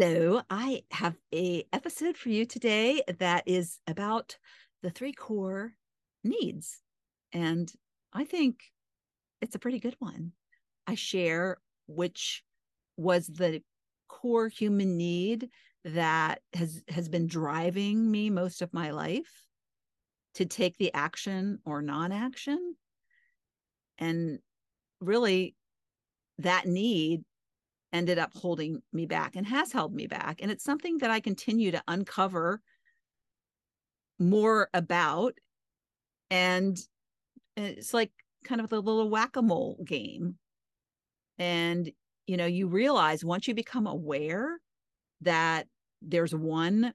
Hello, I have a episode for you today that is about the three core needs. And I think it's a pretty good one. I share which was the core human need that has has been driving me most of my life to take the action or non-action. And really that need ended up holding me back and has held me back. And it's something that I continue to uncover more about. And it's like kind of the little whack a mole game. And, you know, you realize once you become aware that there's one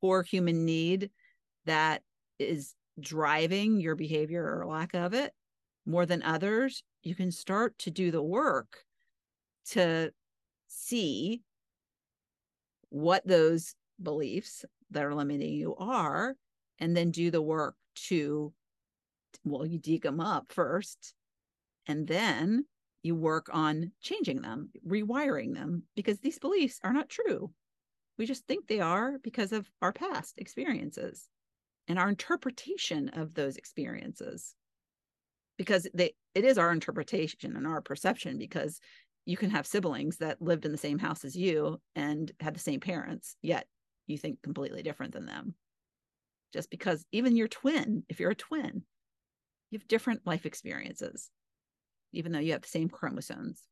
core human need that is driving your behavior or lack of it more than others, you can start to do the work to see what those beliefs that are limiting you are and then do the work to well you dig them up first and then you work on changing them rewiring them because these beliefs are not true. We just think they are because of our past experiences and our interpretation of those experiences because they it is our interpretation and our perception because you can have siblings that lived in the same house as you and had the same parents yet you think completely different than them. Just because even your twin if you're a twin you have different life experiences even though you have the same chromosomes.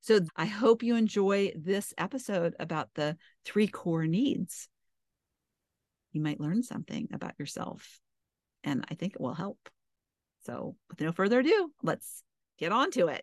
So i hope you enjoy this episode about the three core needs. You might learn something about yourself and i think it will help. So, with no further ado, let's get on to it.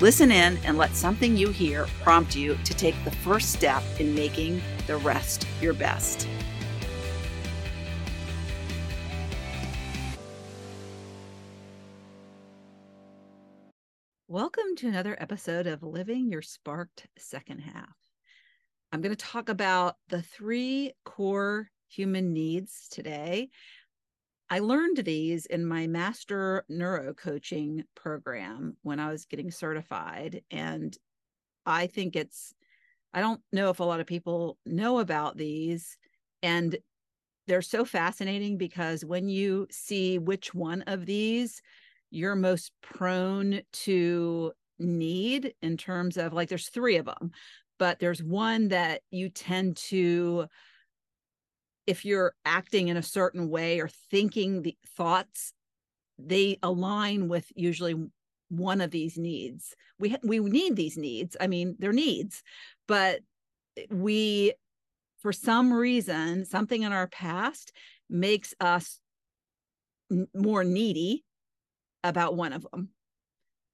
Listen in and let something you hear prompt you to take the first step in making the rest your best. Welcome to another episode of Living Your Sparked Second Half. I'm going to talk about the three core human needs today. I learned these in my master neuro coaching program when I was getting certified. And I think it's, I don't know if a lot of people know about these. And they're so fascinating because when you see which one of these you're most prone to need in terms of like, there's three of them, but there's one that you tend to if you're acting in a certain way or thinking the thoughts they align with usually one of these needs. We we need these needs i mean they're needs but we for some reason something in our past makes us n- more needy about one of them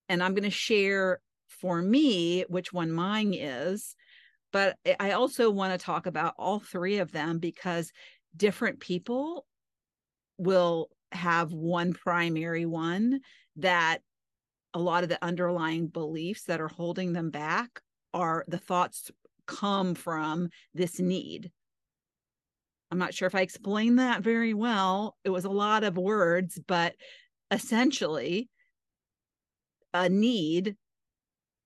and i'm going to share for me which one mine is but I also want to talk about all three of them because different people will have one primary one that a lot of the underlying beliefs that are holding them back are the thoughts come from this need. I'm not sure if I explained that very well. It was a lot of words, but essentially, a need,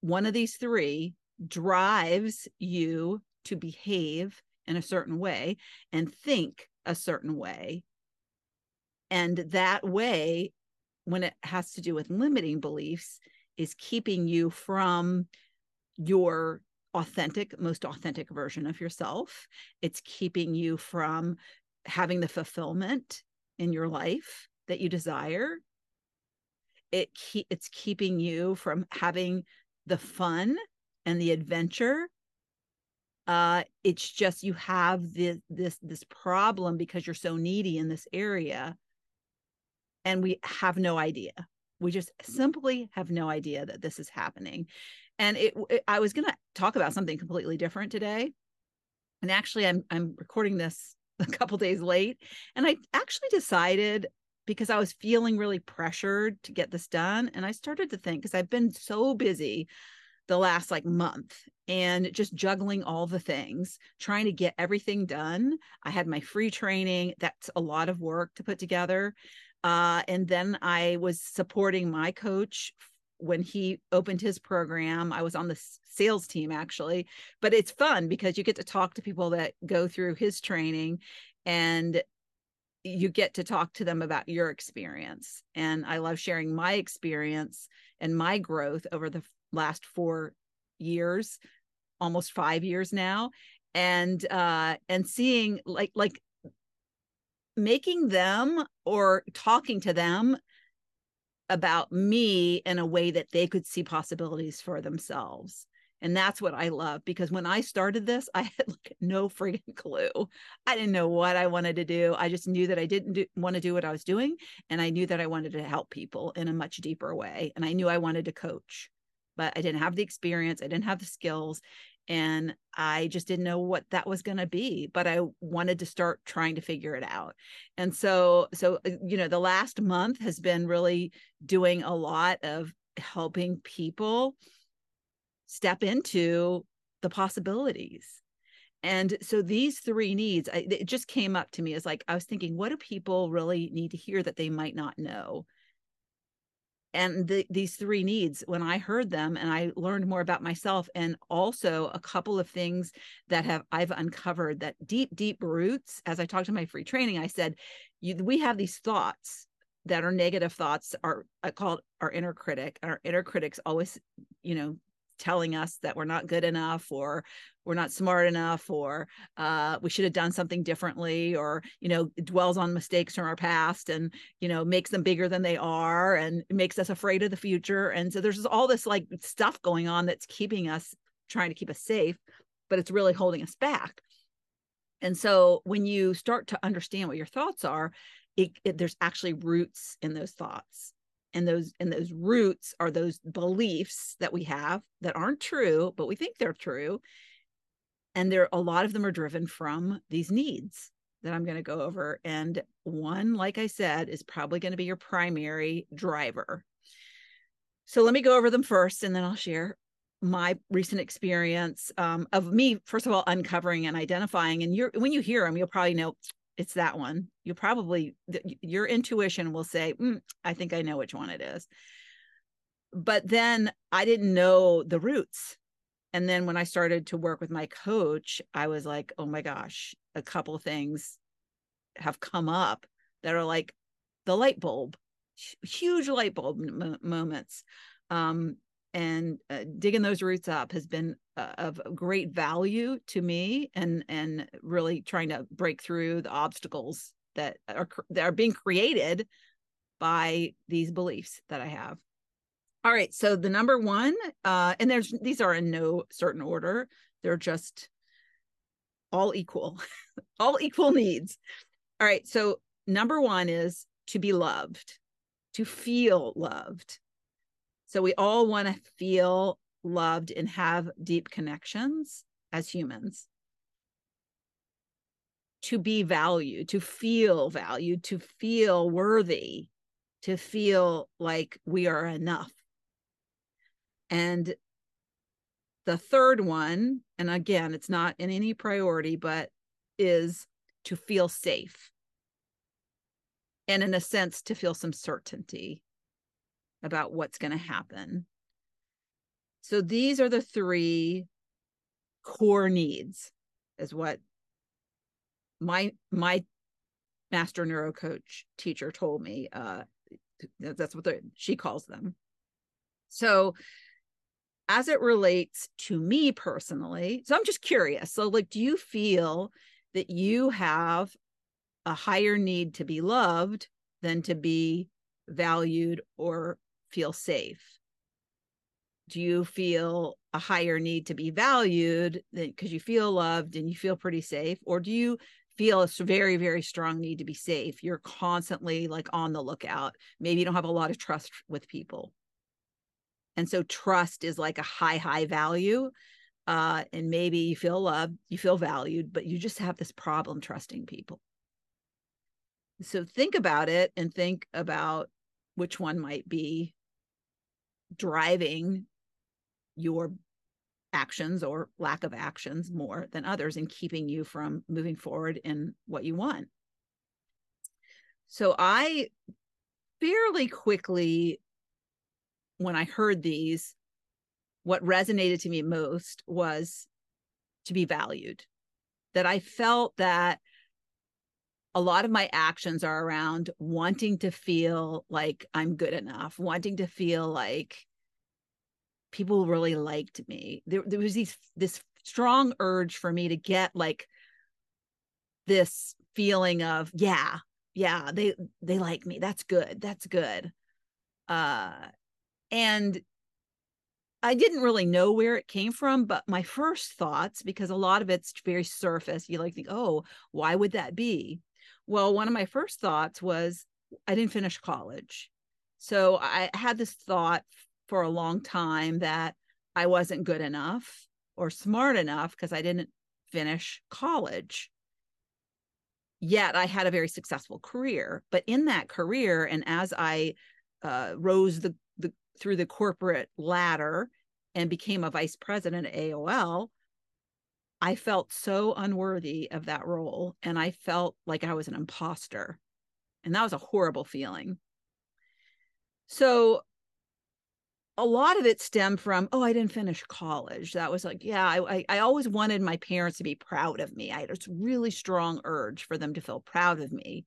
one of these three, drives you to behave in a certain way and think a certain way. And that way, when it has to do with limiting beliefs, is keeping you from your authentic, most authentic version of yourself. It's keeping you from having the fulfillment in your life that you desire. it it's keeping you from having the fun and the adventure uh it's just you have this this this problem because you're so needy in this area and we have no idea. We just simply have no idea that this is happening. And it, it i was going to talk about something completely different today and actually i'm i'm recording this a couple days late and i actually decided because i was feeling really pressured to get this done and i started to think because i've been so busy the last like month and just juggling all the things, trying to get everything done. I had my free training. That's a lot of work to put together. Uh, and then I was supporting my coach when he opened his program. I was on the sales team actually, but it's fun because you get to talk to people that go through his training and you get to talk to them about your experience. And I love sharing my experience and my growth over the last four years almost five years now and uh and seeing like like making them or talking to them about me in a way that they could see possibilities for themselves and that's what I love because when I started this, I had like no freaking clue. I didn't know what I wanted to do. I just knew that I didn't do, want to do what I was doing. And I knew that I wanted to help people in a much deeper way. And I knew I wanted to coach but I didn't have the experience, I didn't have the skills, and I just didn't know what that was going to be, but I wanted to start trying to figure it out. And so so uh, you know, the last month has been really doing a lot of helping people step into the possibilities. And so these three needs, I, it just came up to me as like I was thinking, what do people really need to hear that they might not know? And the, these three needs when i heard them and i learned more about myself and also a couple of things that have i've uncovered that deep deep roots as i talked to my free training i said you, we have these thoughts that are negative thoughts are i call our inner critic our inner critics always you know telling us that we're not good enough or we're not smart enough or uh, we should have done something differently or you know dwells on mistakes from our past and you know makes them bigger than they are and makes us afraid of the future. And so there's all this like stuff going on that's keeping us trying to keep us safe but it's really holding us back. And so when you start to understand what your thoughts are it, it, there's actually roots in those thoughts and those and those roots are those beliefs that we have that aren't true but we think they're true. And there a lot of them are driven from these needs that i'm going to go over. And one like i said is probably going to be your primary driver. So let me go over them first and then i'll share my recent experience um, of me first of all uncovering and identifying. And you're when you hear them you'll probably know it's that one. You probably your intuition will say mm, i think i know which one it is. But then i didn't know the roots. And then when i started to work with my coach i was like oh my gosh a couple things have come up that are like the light bulb huge light bulb moments. Um, and uh, digging those roots up has been uh, of great value to me and and really trying to break through the obstacles that are that are being created by these beliefs that I have. All right, so the number one, uh, and there's these are in no certain order. They're just all equal, all equal needs. All right, so number one is to be loved, to feel loved. So we all want to feel loved and have deep connections as humans. To be valued, to feel valued, to feel worthy, to feel like we are enough. And the third one, and again, it's not in any priority, but is to feel safe. And in a sense, to feel some certainty about what's going to happen. So these are the three core needs, is what my my master neuro coach teacher told me. Uh, that's what she calls them. So as it relates to me personally, so I'm just curious. So, like, do you feel that you have a higher need to be loved than to be valued or feel safe? Do you feel a higher need to be valued because you feel loved and you feel pretty safe? Or do you feel a very, very strong need to be safe? You're constantly like on the lookout. Maybe you don't have a lot of trust with people. And so trust is like a high, high value. Uh, and maybe you feel loved, you feel valued, but you just have this problem trusting people. So think about it and think about which one might be driving your actions or lack of actions more than others and keeping you from moving forward in what you want. So I fairly quickly, when I heard these, what resonated to me most was to be valued. That I felt that a lot of my actions are around wanting to feel like I'm good enough, wanting to feel like people really liked me. There, there was these this strong urge for me to get like this feeling of yeah, yeah, they they like me. That's good. That's good. Uh and I didn't really know where it came from, but my first thoughts, because a lot of it's very surface, you like think, oh, why would that be? Well, one of my first thoughts was I didn't finish college. So I had this thought for a long time that I wasn't good enough or smart enough because I didn't finish college. Yet I had a very successful career. But in that career, and as I uh, rose the, the through the corporate ladder and became a vice president at AOL, I felt so unworthy of that role. And I felt like I was an imposter. And that was a horrible feeling. So a lot of it stemmed from, oh, I didn't finish college. That was like, yeah, I, I, always wanted my parents to be proud of me. I had this really strong urge for them to feel proud of me.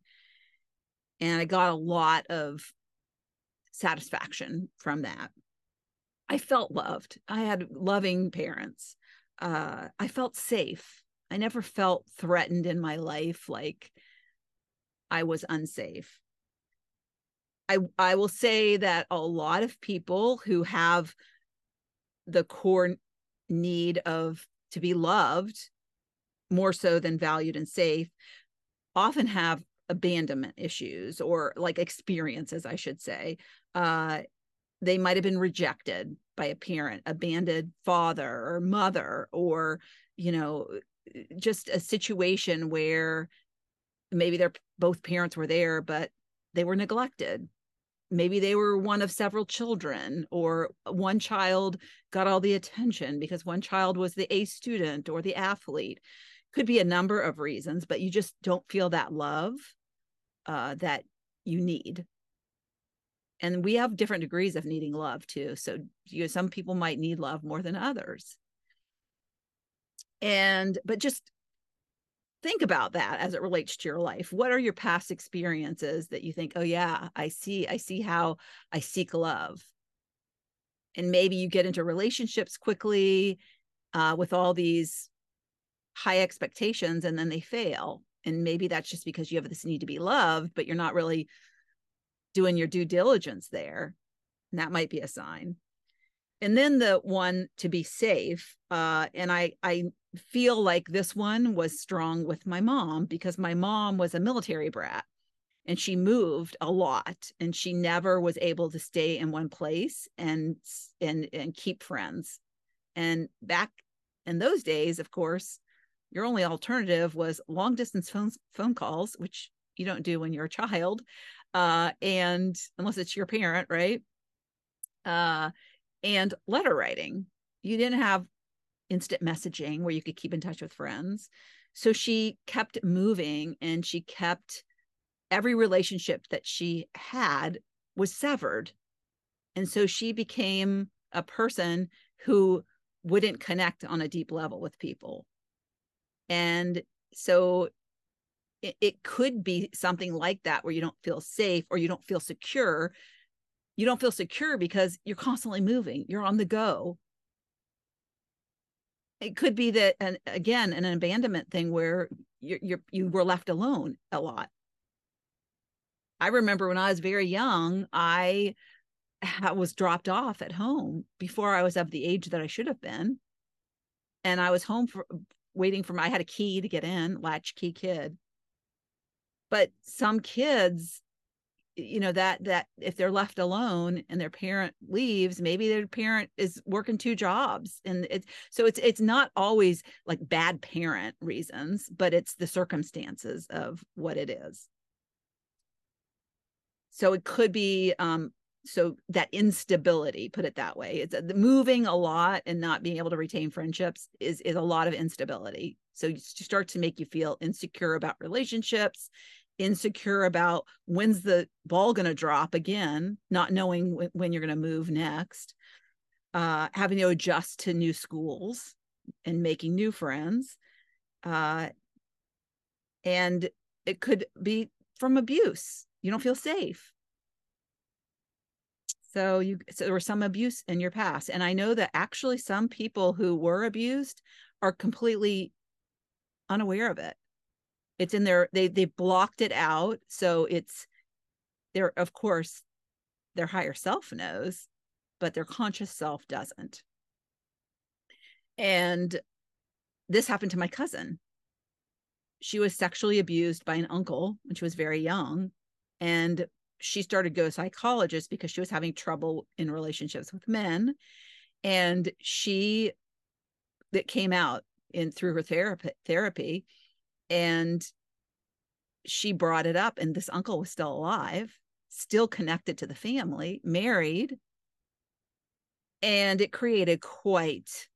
And I got a lot of satisfaction from that. I felt loved. I had loving parents uh, I felt safe. I never felt threatened in my life like I was unsafe. I I will say that a lot of people who have the core need of to be loved more so than valued and safe often have abandonment issues or like experiences I should say uh they might have been rejected by a parent, abandoned father or mother, or, you know, just a situation where maybe their both parents were there, but they were neglected. Maybe they were one of several children, or one child got all the attention because one child was the A student or the athlete. Could be a number of reasons, but you just don't feel that love uh, that you need and we have different degrees of needing love too so you know, some people might need love more than others. And but just think about that as it relates to your life. What are your past experiences that you think oh yeah i see i see how i seek love. And maybe you get into relationships quickly uh, with all these high expectations and then they fail. And maybe that's just because you have this need to be loved but you're not really doing your due diligence there. And that might be a sign. And then the one to be safe. Uh, and I I feel like this one was strong with my mom because my mom was a military brat and she moved a lot and she never was able to stay in one place and and and keep friends and back in those days of course your only alternative was long distance phone phone calls which you don't do when you're a child uh, and unless it's your parent, right? Uh, and letter writing. You didn't have instant messaging where you could keep in touch with friends. So she kept moving and she kept every relationship that she had was severed. And so she became a person who wouldn't connect on a deep level with people. And so it, it could be something like that where you don't feel safe or you don't feel secure you don't feel secure because you're constantly moving you're on the go it could be that and again an abandonment thing where you're, you're you were left alone a lot i remember when i was very young i was dropped off at home before I was of the age that I should have been. And I was home for waiting for my, I had a key to get in, latchkey kid. But some kids, you know, that, that if they're left alone and their parent leaves, maybe their parent is working two jobs. And it's, so it's, it's not always like bad parent reasons, but it's the circumstances of what it is. So it could be um, so that instability put it that way it's uh, moving a lot and not being able to retain friendships is is a lot of instability so you start to make you feel insecure about relationships insecure about when's the ball going to drop again not knowing w- when you're going to move next uh, having to adjust to new schools and making new friends uh, and it could be from abuse you don't feel safe so you so there was some abuse in your past. And I know that actually some people who were abused are completely unaware of it. It's in their they they blocked it out. So it's their of course their higher self knows, but their conscious self doesn't. And this happened to my cousin. She was sexually abused by an uncle when she was very young. And she started to go to psychologist because she was having trouble in relationships with men and she that came out in through her therapy therapy and she brought it up and this uncle was still alive still connected to the family married and it created quite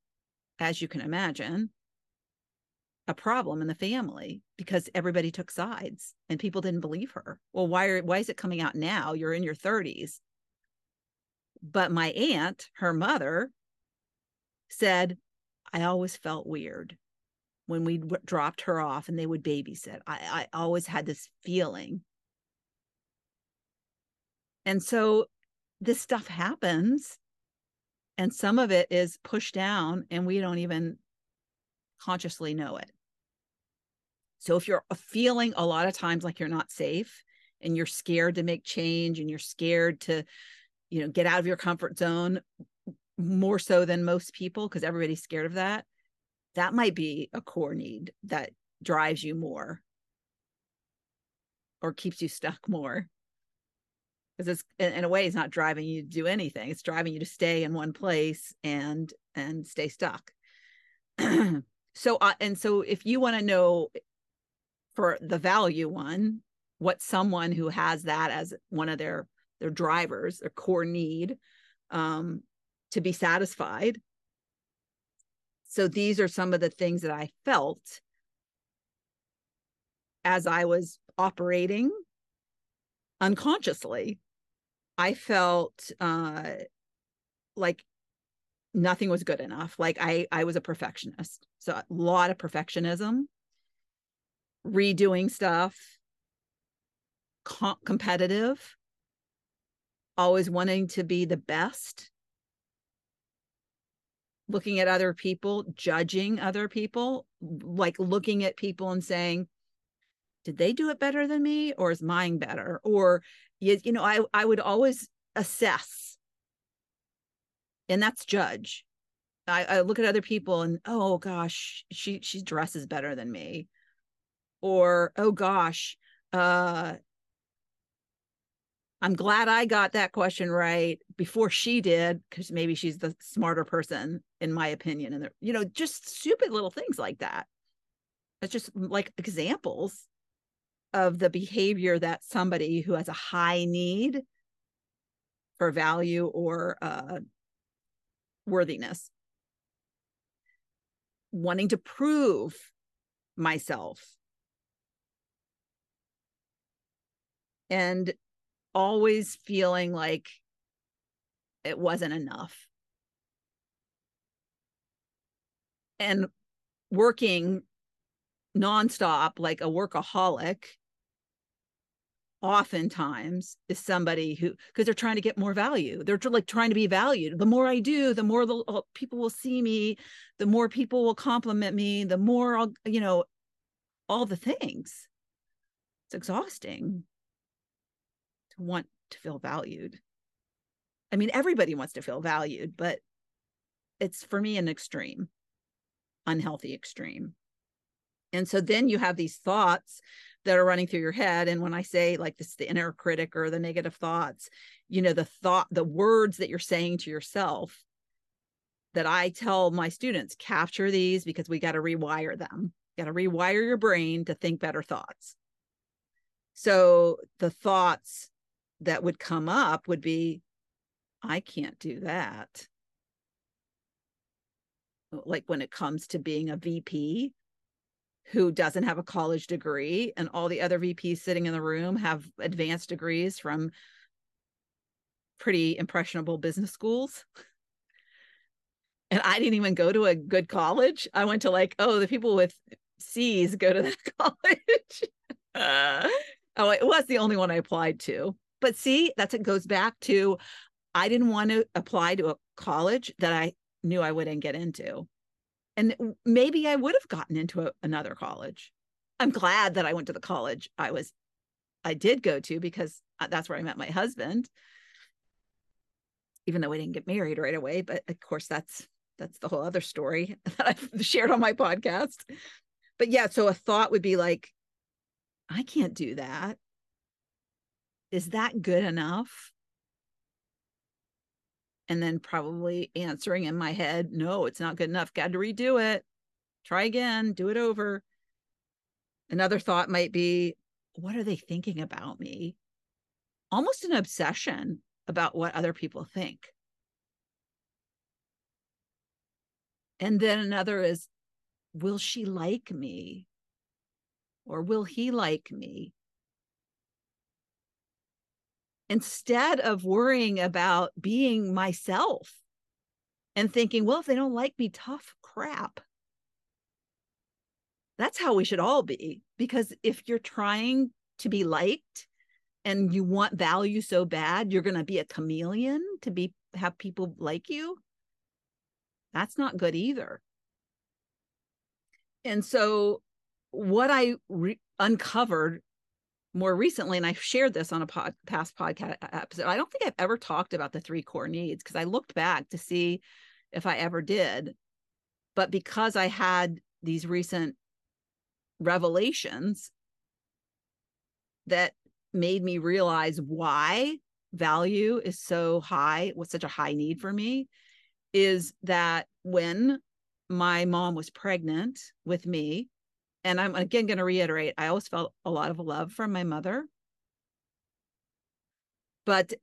as you can imagine a problem in the family because everybody took sides and people didn't believe her. Well, why are why is it coming out now? You're in your 30s. But my aunt, her mother, said, I always felt weird when we w- dropped her off and they would babysit. I, I always had this feeling. And so this stuff happens, and some of it is pushed down, and we don't even consciously know it. So if you're uh, feeling a lot of times like you're not safe and you're scared to make change and you're scared to, you know, get out of your comfort zone more so than most people, because everybody's scared of that, that might be a core need that drives you more. Or keeps you stuck more. Because it's in a way it's not driving you to do anything. It's driving you to stay in one place and and stay stuck. So uh, and so if you want to know for the value one what someone who has that as one of their their drivers their core need um, to be satisfied. So these are some of the things that i felt as i was operating unconsciously. I felt uh like nothing was good enough. Like i i was a perfectionist. So a lot of perfectionism. Redoing stuff. Com- competitive. Always wanting to be the best looking at other people judging other people like looking at people and saying did they do it better than me or is mine better? Or you, you know i i would always assess and that's judge. I, I look at other people and oh gosh she she dresses better than me. Or oh gosh uh i'm glad i got that question right before she did because maybe she's the smarter person in my opinion and you know just stupid little things like that it's just like examples of the behavior that somebody who has a high need for value or uh, worthiness wanting to prove myself and always feeling like it wasn't enough. And working nonstop like a workaholic oftentimes is somebody who because they're trying to get more value. They're like trying to be valued. The more i do the more the, uh, people will see me the more people will compliment me the more i'll you know all the things. It's exhausting to want to feel valued. I mean, everybody wants to feel valued, but it's for me an extreme, unhealthy extreme. And so then you have these thoughts that are running through your head. And when I say like this, the inner critic or the negative thoughts, you know, the thought, the words that you're saying to yourself that I tell my students capture these because we got to rewire them. Got to rewire your brain to think better thoughts. So the thoughts that would come up would be, I can't do that. Like when it comes to being a VP who doesn't have a college degree, and all the other VPs sitting in the room have advanced degrees from pretty impressionable business schools. And I didn't even go to a good college. I went to like, oh, the people with C's go to that college. uh, oh, it was the only one I applied to. But see, that's it goes back to I didn't want to apply to a college that I knew I wouldn't get into. And maybe I would have gotten into a, another college. I'm glad that I went to the college I was I did go to because uh, that's where I met my husband. Even though we didn't get married right away, but of course that's that's the whole other story that I've shared on my podcast. But yeah, so a thought would be like I can't do that. Is that good enough? And then probably answering in my head, no, it's not good enough. Got to redo it. Try again, do it over. Another thought might be, what are they thinking about me? Almost an obsession about what other people think. And then another is, will she like me? Or will he like me? Instead of worrying about being myself and thinking, well, if they don't like me, tough crap. That's how we should all be. Because if you're trying to be liked and you want value so bad, you're going to be a chameleon to be have people like you. That's not good either. And so what I re- uncovered more recently, and I've shared this on a pod, past podcast episode, I don't think I've ever talked about the three core needs because I looked back to see if I ever did. But because I had these recent revelations that made me realize why value is so high, was such a high need for me, is that when my mom was pregnant with me, and I'm again going to reiterate, I always felt a lot of love from my mother. But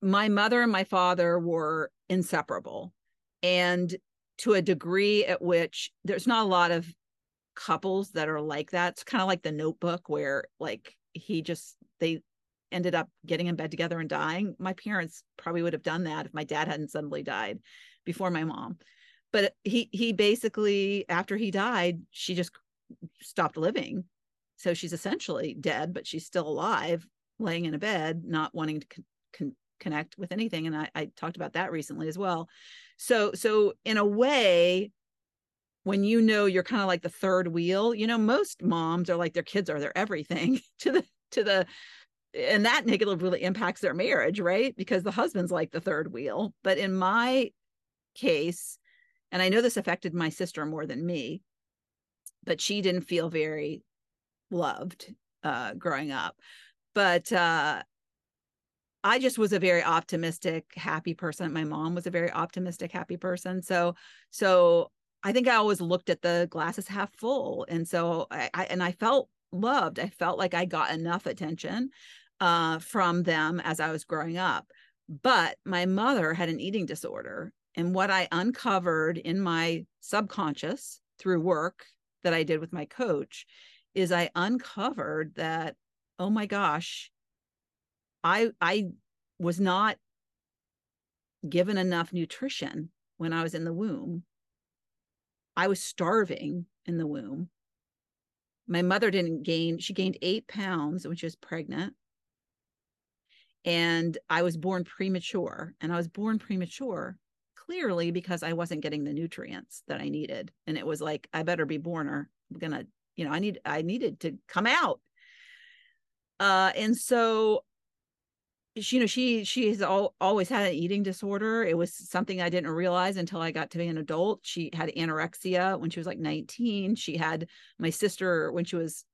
my mother and my father were inseparable. And to a degree at which there's not a lot of couples that are like that. It's kind of like the notebook where like he just they ended up getting in bed together and dying. My parents probably would have done that if my dad hadn't suddenly died before my mom but he he basically after he died she just stopped living. So she's essentially dead but she's still alive laying in a bed not wanting to con- con- connect with anything. And I, I talked about that recently as well. So so in a way when you know you're kind of like the third wheel you know most moms are like their kids are their everything to the to the and that negatively impacts their marriage right? Because the husband's like the third wheel. But in my case and I know this affected my sister more than me, but she didn't feel very loved uh, growing up. But uh, I just was a very optimistic, happy person. My mom was a very optimistic, happy person. So, so I think I always looked at the glasses half full, and so I, I and I felt loved. I felt like I got enough attention uh, from them as I was growing up. But my mother had an eating disorder, and what I uncovered in my subconscious through work that I did with my coach is I uncovered that, oh my gosh, I I was not given enough nutrition when I was in the womb. I was starving in the womb. My mother didn't gain, she gained eight pounds when she was pregnant. And I was born premature. And I was born premature clearly because I wasn't getting the nutrients that I needed. And it was like, I better be born or I'm gonna, you know, I need I needed to come out. Uh, and so she, you know, she she has all, always had an eating disorder. It was something I didn't realize until I got to be an adult. She had anorexia when she was like 19. She had my sister when she was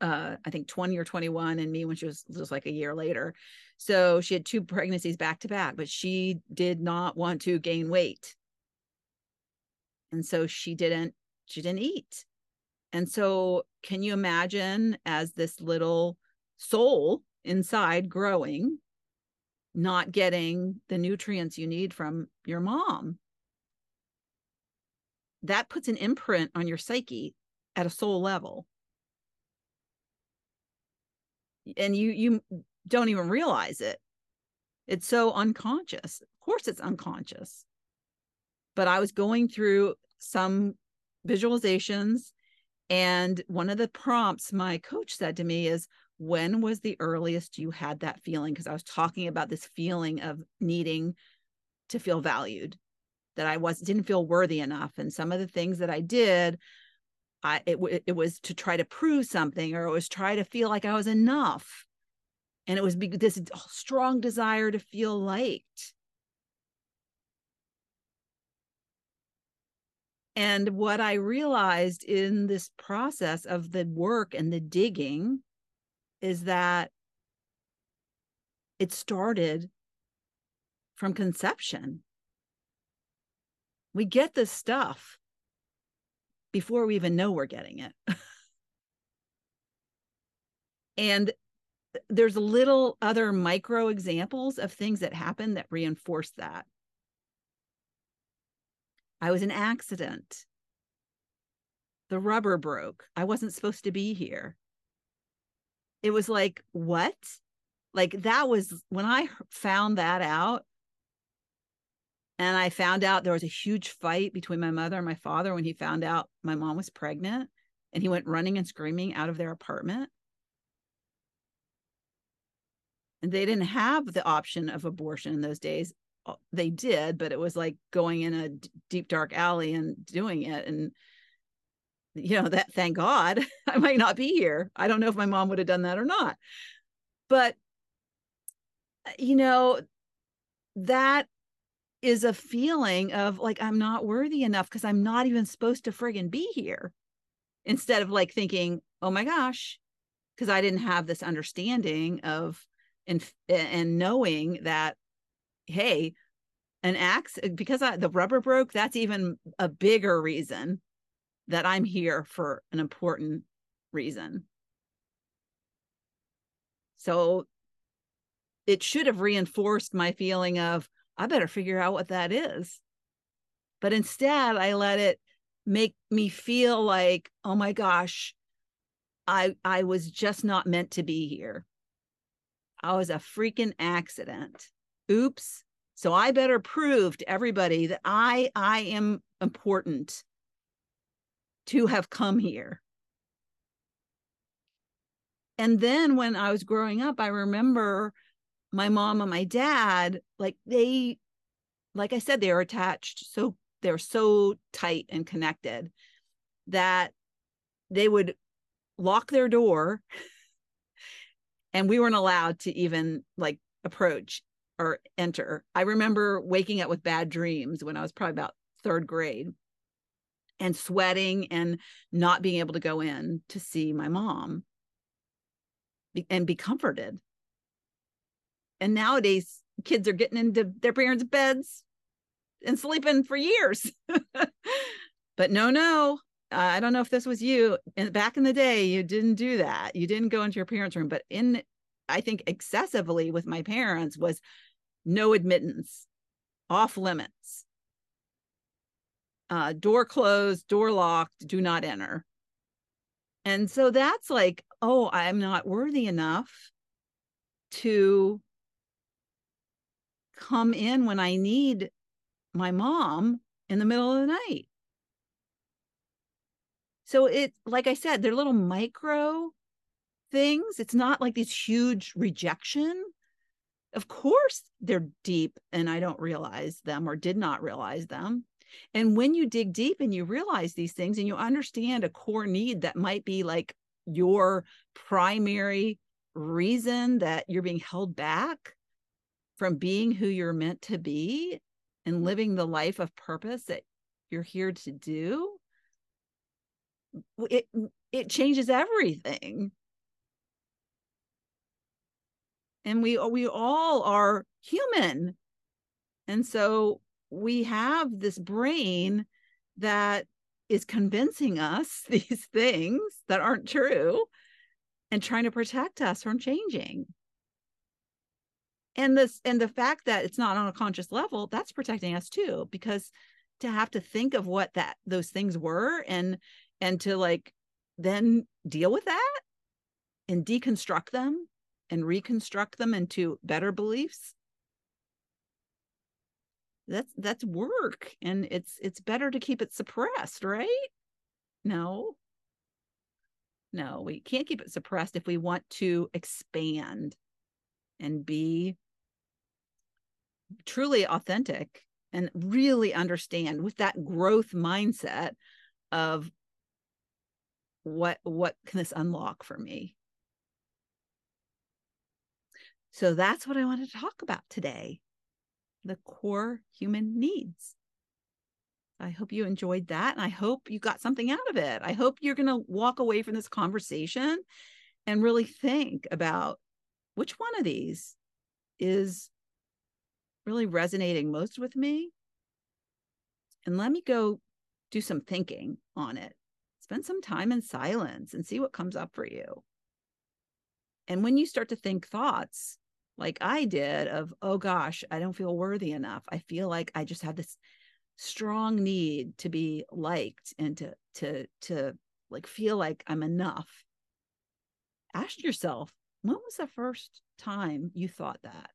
uh I think 20 or 21 and me when she was just like a year later. So she had two pregnancies back to back, but she did not want to gain weight. And so she didn't she didn't eat. And so can you imagine as this little soul inside growing not getting the nutrients you need from your mom? That puts an imprint on your psyche at a soul level. And you you don't even realize it. It's so unconscious. Of course, it's unconscious. But I was going through some visualizations, and one of the prompts my coach said to me is, When was the earliest you had that feeling? Because I was talking about this feeling of needing to feel valued, that I was didn't feel worthy enough. And some of the things that I did, I it, it was to try to prove something or it was try to feel like I was enough. And it was this oh, strong desire to feel liked. And what i realized in this process of the work and the digging is that it started from conception. We get this stuff before we even know we're getting it and there's little other micro examples of things that happen that reinforce that. I was an accident. The rubber broke. I wasn't supposed to be here. It was like, what? Like, that was when I found that out. And I found out there was a huge fight between my mother and my father when he found out my mom was pregnant. And he went running and screaming out of their apartment. And they didn't have the option of abortion in those days. Uh, they did but it was like going in a deep dark alley and doing it. And you know that thank god i might not be here. I don't know if my mom would have done that or not. But uh, you know that is a feeling of like i'm not worthy enough because i'm not even supposed to friggin be here. Instead of like thinking oh my gosh because i didn't have this understanding of and and knowing that hey an axe uh, because I, the rubber broke that's even a bigger reason that i'm here for an important reason. So it should have reinforced my feeling of i better figure out what that is but instead i let it make me feel like oh my gosh i i was just not meant to be here I was a freaking accident. Oops. So I better prove to everybody that I I am important to have come here. And then when I was growing up, I remember my mom and my dad, like they, like I said, they were attached. So they're so tight and connected that they would lock their door and we weren't allowed to even like approach or enter. I remember waking up with bad dreams when I was probably about third grade and sweating and not being able to go in to see my mom and be comforted. And nowadays, kids are getting into their parents' beds and sleeping for years. but no, no, I don't know if this was you and back in the day, you didn't do that. You didn't go into your parents' room, but in I think excessively with my parents was no admittance, off limits. Uh, door closed, door locked, do not enter. And so that's like, oh, I'm not worthy enough to come in when I need my mom in the middle of the night. So it, like I said, they're little micro things. It's not like these huge rejection. Of course, they're deep and I don't realize them or did not realize them. And when you dig deep and you realize these things and you understand a core need that might be like your primary reason that you're being held back from being who you're meant to be and mm-hmm. living the life of purpose that you're here to do it it changes everything. And we we all are human. And so we have this brain that is convincing us these things that aren't true and trying to protect us from changing and this and the fact that it's not on a conscious level that's protecting us too because to have to think of what that those things were and and to like then deal with that and deconstruct them and reconstruct them into better beliefs. That's that's work and it's it's better to keep it suppressed right? No. No we can't keep it suppressed if we want to expand and be truly authentic and really understand with that growth mindset of what what can this unlock for me? So that's what i wanted to talk about today the core human needs. I hope you enjoyed that and i hope you got something out of it. I hope you're going to walk away from this conversation and really think about which one of these is really resonating most with me and let me go do some thinking on it spend some time in silence and see what comes up for you. And when you start to think thoughts like I did of, oh gosh, I don't feel worthy enough. I feel like I just have this strong need to be liked and to to to like feel like I'm enough. Ask yourself, when was the first time you thought that?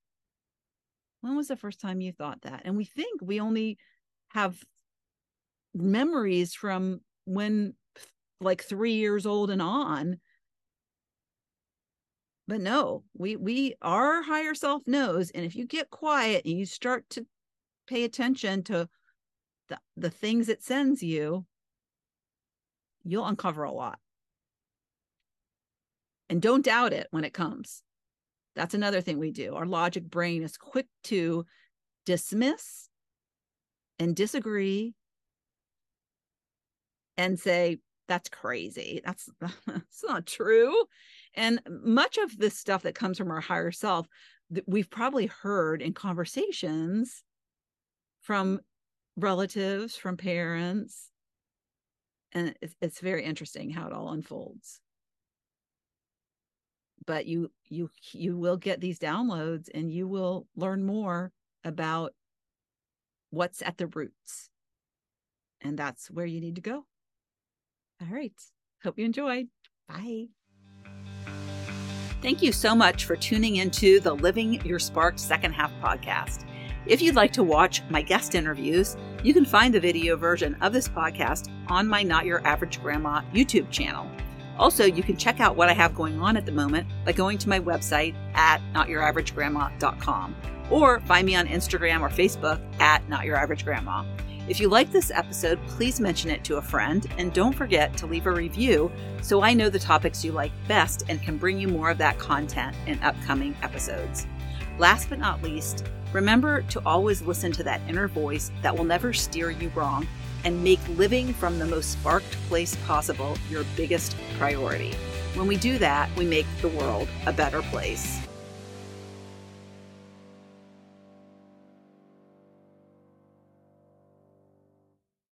When was the first time you thought that? And we think we only have memories from when like three years old and on. But no we we our higher self knows and if you get quiet and you start to pay attention to the, the things it sends you you'll uncover a lot. And don't doubt it when it comes that's another thing we do our logic brain is quick to dismiss and disagree and say that's crazy. That's that's not true. And much of this stuff that comes from our higher self that we've probably heard in conversations from relatives, from parents. And it's, it's very interesting how it all unfolds. But you you you will get these downloads and you will learn more about what's at the roots. And that's where you need to go. All right. Hope you enjoyed. Bye. Thank you so much for tuning into the Living Your Spark Second Half podcast. If you'd like to watch my guest interviews, you can find the video version of this podcast on my Not Your Average Grandma YouTube channel. Also, you can check out what I have going on at the moment by going to my website at notyouraveragegrandma.com or find me on Instagram or Facebook at Not Your Average Grandma. If you like this episode, please mention it to a friend and don't forget to leave a review so I know the topics you like best and can bring you more of that content in upcoming episodes. Last but not least, remember to always listen to that inner voice that will never steer you wrong and make living from the most sparked place possible your biggest priority. When we do that, we make the world a better place.